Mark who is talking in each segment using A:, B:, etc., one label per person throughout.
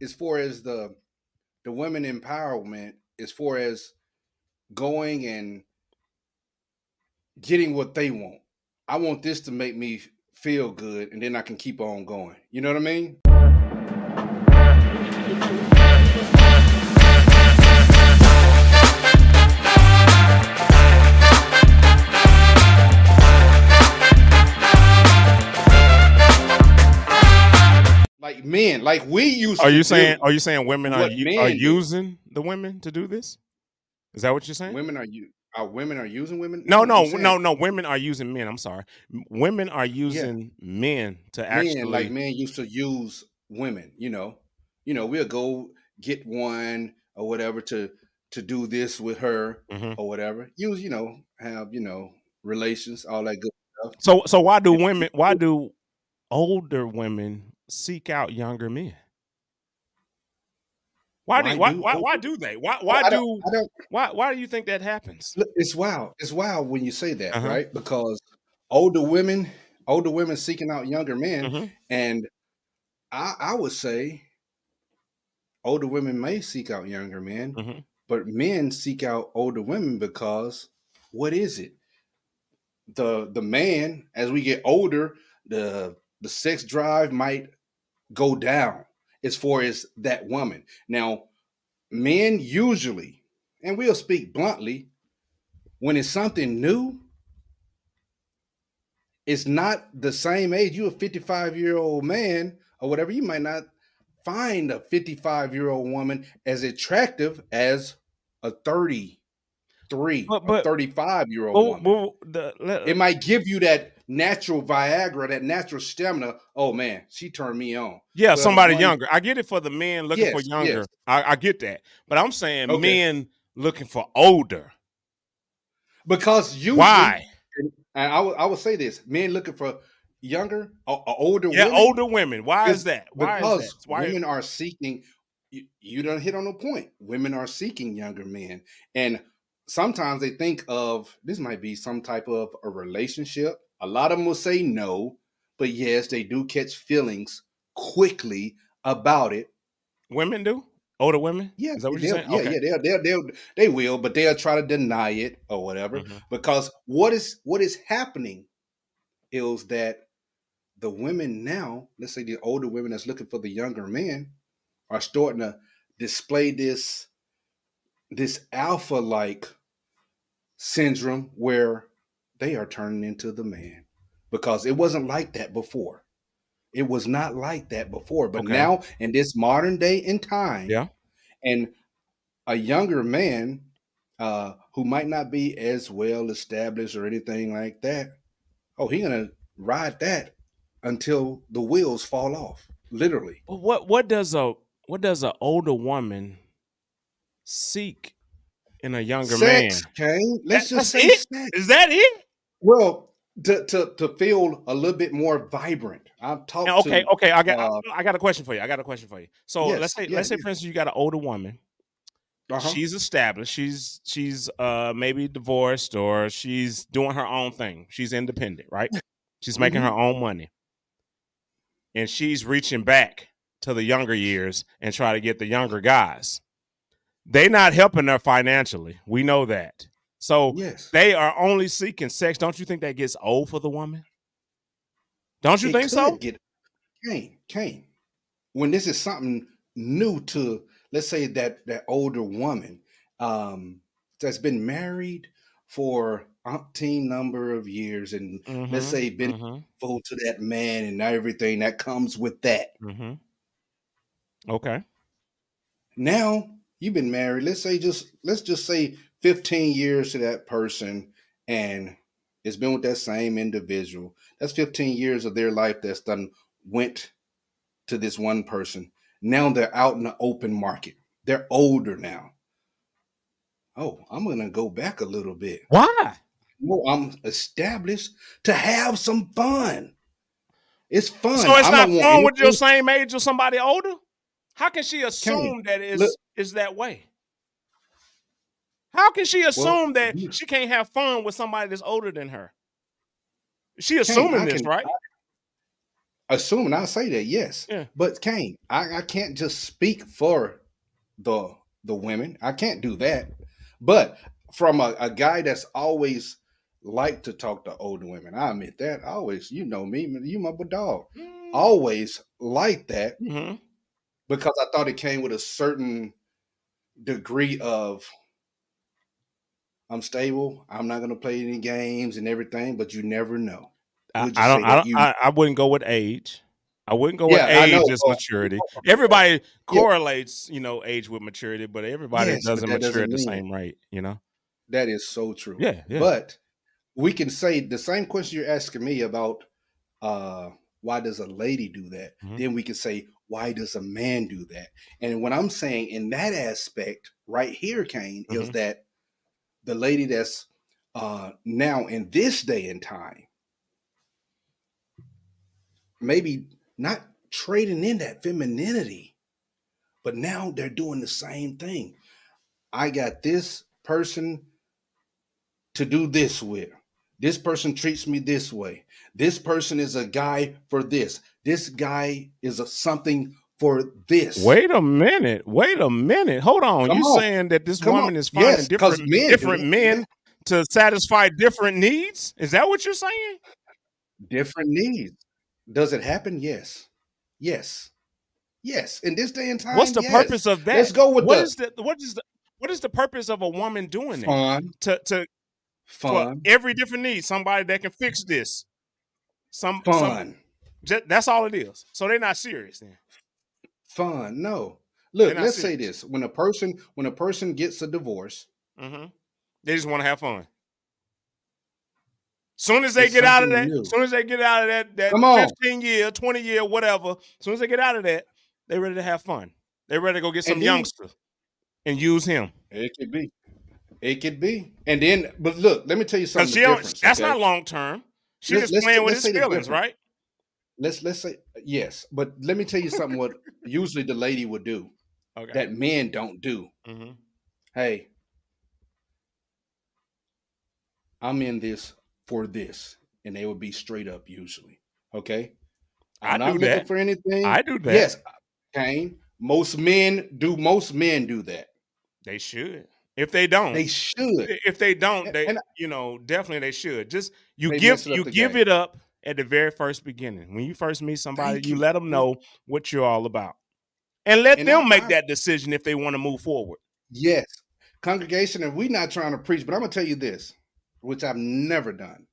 A: as far as the the women empowerment, as far as going and getting what they want. I want this to make me feel good, and then I can keep on going. You know what I mean? Men, like we used.
B: Are
A: to
B: you saying? Are you saying women are
A: what
B: u- are using the women to do this? Is that what you're saying?
A: women are you? Are women are using women?
B: No, no, no, no. Women are using men. I'm sorry. Women are using men to
A: Men
B: actually.
A: like men used to use women. You know, you know, we'll go get one or whatever to to do this with her
B: Mhm.
A: or whatever. Use you know have you know relations, all that good stuff.
B: So, so why do women? Why do older women seek out younger men? Why do
A: Why
B: why
A: do
B: why, why do they? Why
A: Well,
B: why
A: I
B: do
A: don't, I don't
B: why why do you think that happens?
A: It's wild. It's wild when you say that,
B: Uh-huh.
A: right? Because older women, older women seeking out younger men,
B: Mhm.
A: and I, I would say older women may seek out younger men,
B: Mhm.
A: but men seek out older women because what is it? The the man, as we get older, the the sex drive might go down as far as that woman. Now, men usually, and we'll speak bluntly, when it's something new, it's not the same age. You a 55 year old man or whatever, you might not find a 55 year old woman as attractive as a 33
B: But- but-
A: 35 year old
B: Well,
A: woman.
B: well, the, let-
A: It might give you that natural Viagra, that natural stamina. Oh man, she turned me on.
B: yeah, somebody younger. I get it for the men looking for younger.
A: yes.
B: I, I get that, but I'm saying
A: Okay.
B: men looking for older.
A: Because you
B: Why?
A: and I would I would say this: men looking for younger, or, older
B: Yeah,
A: women.
B: older women. Why is that? Why
A: because
B: is that? Why?
A: women are seeking you, you don't hit on the point women are seeking younger men and sometimes they think of this might be some type of a relationship a lot of them will say no but yes they do catch feelings quickly about it
B: women do older women.
A: yeah
B: is that what you're saying?
A: yeah
B: Okay.
A: yeah they'll, they'll, they'll they will but they'll try to deny it or whatever
B: Mhm.
A: because what is what is happening is that the women now, let's say the older women that's looking for the younger men, are starting to display this this alpha like syndrome where they are turning into the man because it wasn't like that before. It was not like that before, but
B: Okay.
A: now in this modern day and time,
B: Yeah.
A: and a younger man uh, who might not be as well established or anything like that, oh, he gonna ride that until the wheels fall off, literally.
B: But what what does a what does an older woman seek in a younger
A: sex,
B: man?
A: Okay, Let's
B: That-
A: just say
B: it?
A: sex.
B: Is that it?
A: Well, to, to to feel a little bit more vibrant. I've talked
B: Now, okay,
A: to
B: okay. I got
A: uh,
B: I got a question for you. I got a question for you. So
A: Yes,
B: let's say
A: yeah,
B: let's say for instance you got an older woman.
A: uh-huh.
B: She's established. She's she's uh maybe divorced or she's doing her own thing. She's independent, right? She's making
A: Mm-hmm.
B: her own money. And she's reaching back to the younger years and try to get the younger guys. They not helping her financially. We know that. So
A: yes.
B: they are only seeking sex. Don't you think that gets old for the woman? Don't you
A: It
B: think so?
A: Get, Cane, Cane. When this is something new to, let's say that that older woman um, that's been married for umpteen number of years, and let's
B: Mhm,
A: say been
B: mhm,
A: faithful to that man and everything that comes with that.
B: Mm-hmm. Okay.
A: Now you've been married. Let's say just let's just say fifteen years to that person, and it's been with that same individual. That's fifteen years of their life that's done went to this one person. Now they're out in the open market. They're older now. Oh, I'm gonna go back a little bit.
B: Why?
A: Well, I'm established to have some fun. It's fun.
B: So it's
A: I
B: not
A: don't
B: fun with your same age or somebody older? How can she assume that is
A: look-
B: is that way? How can she assume that
A: you-
B: she can't have fun with somebody that's older than her? She assuming
A: I
B: this,
A: can-
B: right?
A: assuming I'll say that, yes.
B: Yeah.
A: But Cane, I, I can't just speak for the the women. I can't do that. But from a, a guy that's always liked to talk to older women, I admit that. I always, you know me, you my dog.
B: Mm.
A: Always like that
B: Mhm.
A: because I thought it came with a certain degree of I'm stable. I'm not gonna play any games and everything, but you never know.
B: I, I don't. I, don't
A: you-
B: I, I wouldn't go with age. I wouldn't go
A: Yeah,
B: with age as maturity. Everybody correlates, you know, age with maturity, but everybody
A: Yes,
B: doesn't
A: that
B: mature at the same rate. You know.
A: That is so true.
B: Yeah. Yeah.
A: But we can say the same question you're asking me about uh why does a lady do that?
B: Mhm.
A: Then we can say, why does a man do that? And what I'm saying in that aspect right here, Cane, is
B: Mhm.
A: that the lady that's uh now in this day and time, maybe not trading in that femininity, but now they're doing the same thing. I got this person to do this with. This person treats me this way. This person is a guy for this. This guy is a something for this.
B: Wait a minute. Wait a minute. Hold on.
A: Come
B: you
A: on.
B: saying that this
A: Come
B: woman
A: on.
B: is finding
A: Yes,
B: different
A: men
B: different men to satisfy different needs? Is that what you're saying?
A: Different needs. Does it happen? Yes. Yes. Yes. In this day and time.
B: What's the
A: yes.
B: purpose of that?
A: Let's go with
B: What
A: the
B: is the what is the what is the purpose of a woman doing that?
A: fun.
B: To to for
A: Fun.
B: every different need, somebody that can fix this. Some, some
A: Fun.
B: ju- that's all it is. So they're not serious then.
A: Fun. No. Look,
B: They're not
A: let's say
B: serious.
A: this. When a person when a person gets a divorce,
B: hmm They just want to have fun. Soon as they
A: It's
B: get out of that,
A: new.
B: soon as they get out of that, that
A: Come on.
B: 15 year, 20 year, whatever, soon as they get out of that, they ready to have fun. They ready to go get some
A: And then-
B: youngster and use him.
A: it could be. It could be. And then, but look, let me tell you something. The
B: she don't,
A: difference,
B: that's
A: okay?
B: not long term.
A: She's
B: just
A: let's-
B: playing with
A: let's
B: his
A: say the
B: feelings,
A: difference.
B: right?
A: Let's let's say yes, but let me tell you something. What usually the lady would do
B: Okay.
A: that men don't do.
B: hmm
A: Hey, I'm in this for this, and they would be straight up usually. Okay,
B: I
A: I'm
B: do
A: not looking
B: that.
A: for anything.
B: I do that.
A: Yes, Cane. Most men do. Most men do that.
B: They should. If they don't,
A: They should.
B: if they don't, they you know definitely they should. Just you
A: They
B: give you give
A: game.
B: it up at the very first beginning when you first meet somebody. You,
A: you.
B: let them know what you're all about, and let
A: And
B: them make that decision if they want to move forward.
A: Yes, congregation, and we're not trying to preach, but I'm gonna tell you this, which I've never done.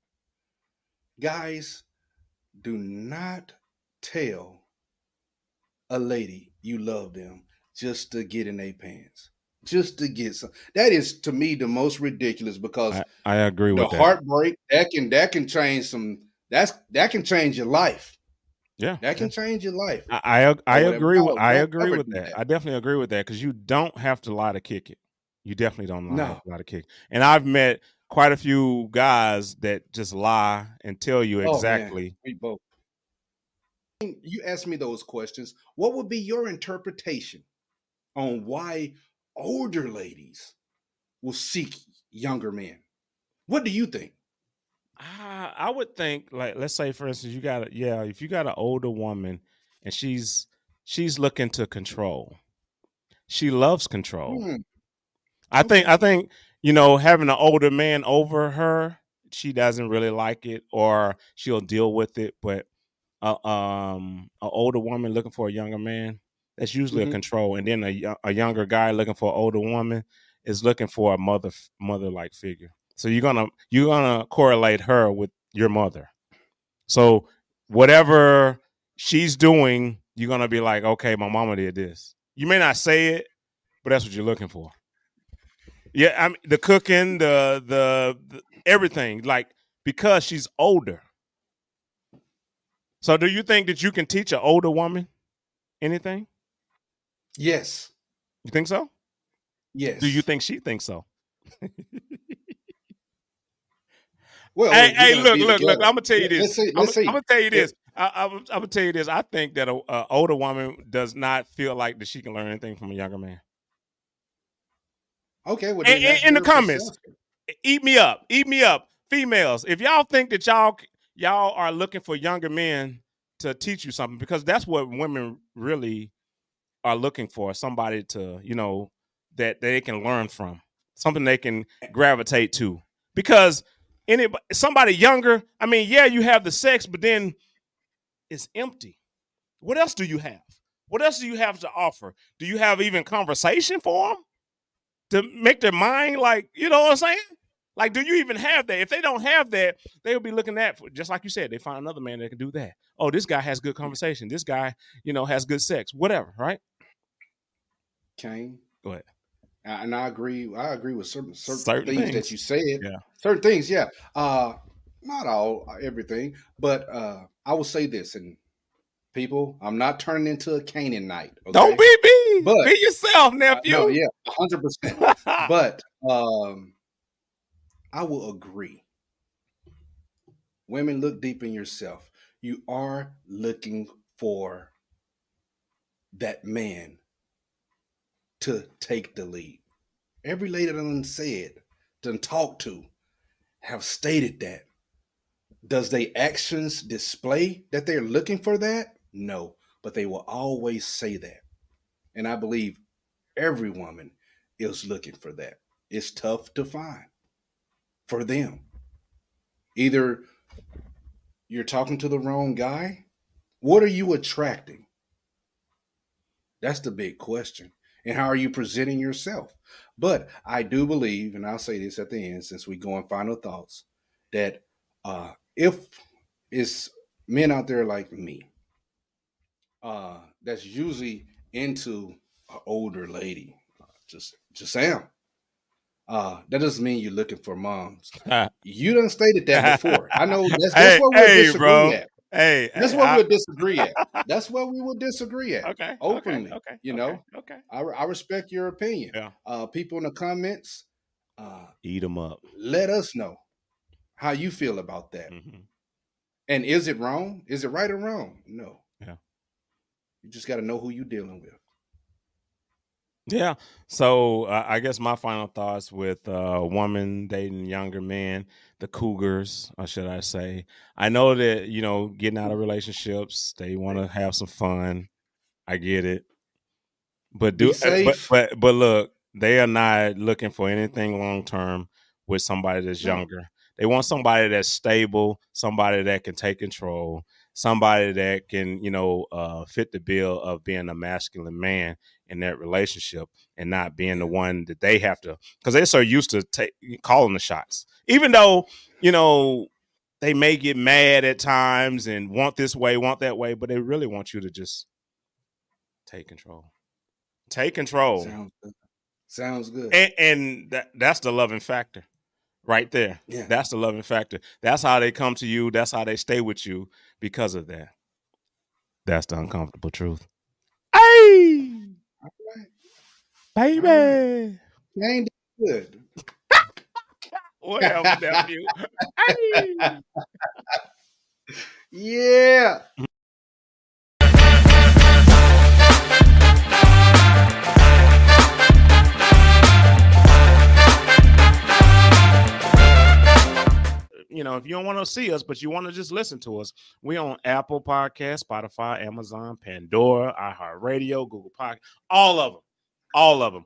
A: Guys, do not tell a lady you love them just to get in their pants, just to get some. That is to me the most ridiculous because
B: I, I agree with
A: the heartbreak that can that can change some. That's that can change your life.
B: Yeah,
A: That can change your life.
B: I I, I agree with I agree with that.
A: that.
B: I definitely agree with that because you don't have to lie to kick it. You definitely don't lie,
A: No.
B: lie to kick. And I've met quite a few guys that just lie and tell you
A: Oh, man.
B: exactly.
A: We both. You asked me those questions. What would be your interpretation on why older ladies will seek younger men? What do you think?
B: I, I would think like let's say for instance you got a, yeah if you got an older woman and she's she's looking to control she loves control
A: Hmm,
B: I think I think you know having an older man over her, she doesn't really like it, or she'll deal with it. But uh, um, an older woman looking for a younger man, that's usually
A: Mhm.
B: a control. And then a a younger guy looking for an older woman is looking for a mother mother like figure. So you're gonna you're gonna correlate her with your mother. So whatever she's doing, you're gonna be like, okay, my mama did this. You may not say it, but that's what you're looking for. Yeah, I mean the cooking, the, the the everything, like because she's older. So do you think that you can teach an older woman anything?
A: Yes.
B: You think so?
A: Yes.
B: Do you think she thinks so?
A: Well,
B: hey, hey, look, look, look. I'm gonna tell you this.
A: Let's see.
B: I'm,
A: Let's see.
B: I'm gonna tell you this. I, I'm, I'm gonna tell you this. I think that a, a older woman does not feel like that she can learn anything from a younger man.
A: Okay. Well,
B: In-
A: then that's
B: in- in the comments.
A: perception.
B: Eat me up. Eat me up. Females, if y'all think that y'all y'all are looking for younger men to teach you something because that's what women really are looking for somebody to you know that they can learn from something they can gravitate to because anybody somebody younger i mean yeah you have the sex but then it's empty what else do you have what else do you have to offer do you have even conversation for them to make their mind like you know what i'm saying like, do you even have that? If they don't have that, they'll be looking at just like you said. They find another man that can do that. Oh, this guy has good conversation. This guy, you know, has good sex. Whatever, right?
A: Cane,
B: go ahead.
A: And I agree. I agree with certain certain, certain things, things, that you said.
B: Yeah,
A: certain things. Yeah. Uh, not all uh, everything, but uh, I will say this and people. I'm not turning into a Canaanite.
B: Okay? Don't be me. But be yourself, nephew. Uh, no,
A: yeah, hundred percent. But um, I will agree. Women, look deep in yourself. You are looking for that man to take the lead. Every lady done said, done talked to, have stated that. Does their actions display that they're looking for that? No, but they will always say that. And I believe every woman is looking for that. It's tough to find for them. Either you're talking to the wrong guy. What are you attracting? That's the big question. And how are you presenting yourself? But I do believe, and I'll say this at the end since we go on final thoughts, that uh, if it's men out there like me, uh, that's usually into an older lady, just just Sam. Uh, that doesn't mean you're looking for moms. you done stated that before. I know that's, that's hey, what we hey, disagreeing bro. at.
B: Hey,
A: that's
B: hey,
A: what I, we would disagree at. That's what we would disagree at.
B: Okay,
A: openly.
B: Okay, okay
A: you
B: okay,
A: know.
B: Okay.
A: I, I respect your opinion.
B: Yeah.
A: Uh, people in the comments, uh,
B: eat them up.
A: Let us know how you feel about that. Mm-hmm. And is it wrong? Is it right or wrong? No.
B: Yeah.
A: You just got to know who you're dealing with.
B: Yeah. So uh, I guess my final thoughts with uh, woman dating younger men, the cougars, or should I say? I know that you know getting out of relationships, they want to have some fun. I get it, but do uh, but, but but look, they are not looking for anything long term with somebody that's younger. They want somebody that's stable, somebody that can take control, somebody that can, you know, uh, fit the bill of being a masculine man in that relationship and not being the one that they have to, because they're so used to take, calling the shots. Even though, you know, they may get mad at times and want this way, want that way, but they really want you to just take control. Take control.
A: Sounds good. Sounds good.
B: And, and that, that's the loving factor right there.
A: Yeah.
B: That's the loving factor. That's how they come to you. That's how they stay with you because of that. That's the uncomfortable truth. Hey, baby,
A: right. ain't good.
B: Whatever, nephew. hey.
A: Yeah.
B: You know, if you don't want to see us, but you want to just listen to us, we on Apple Podcast, Spotify, Amazon, Pandora, iHeartRadio, Google Podcast, all of them, all of them.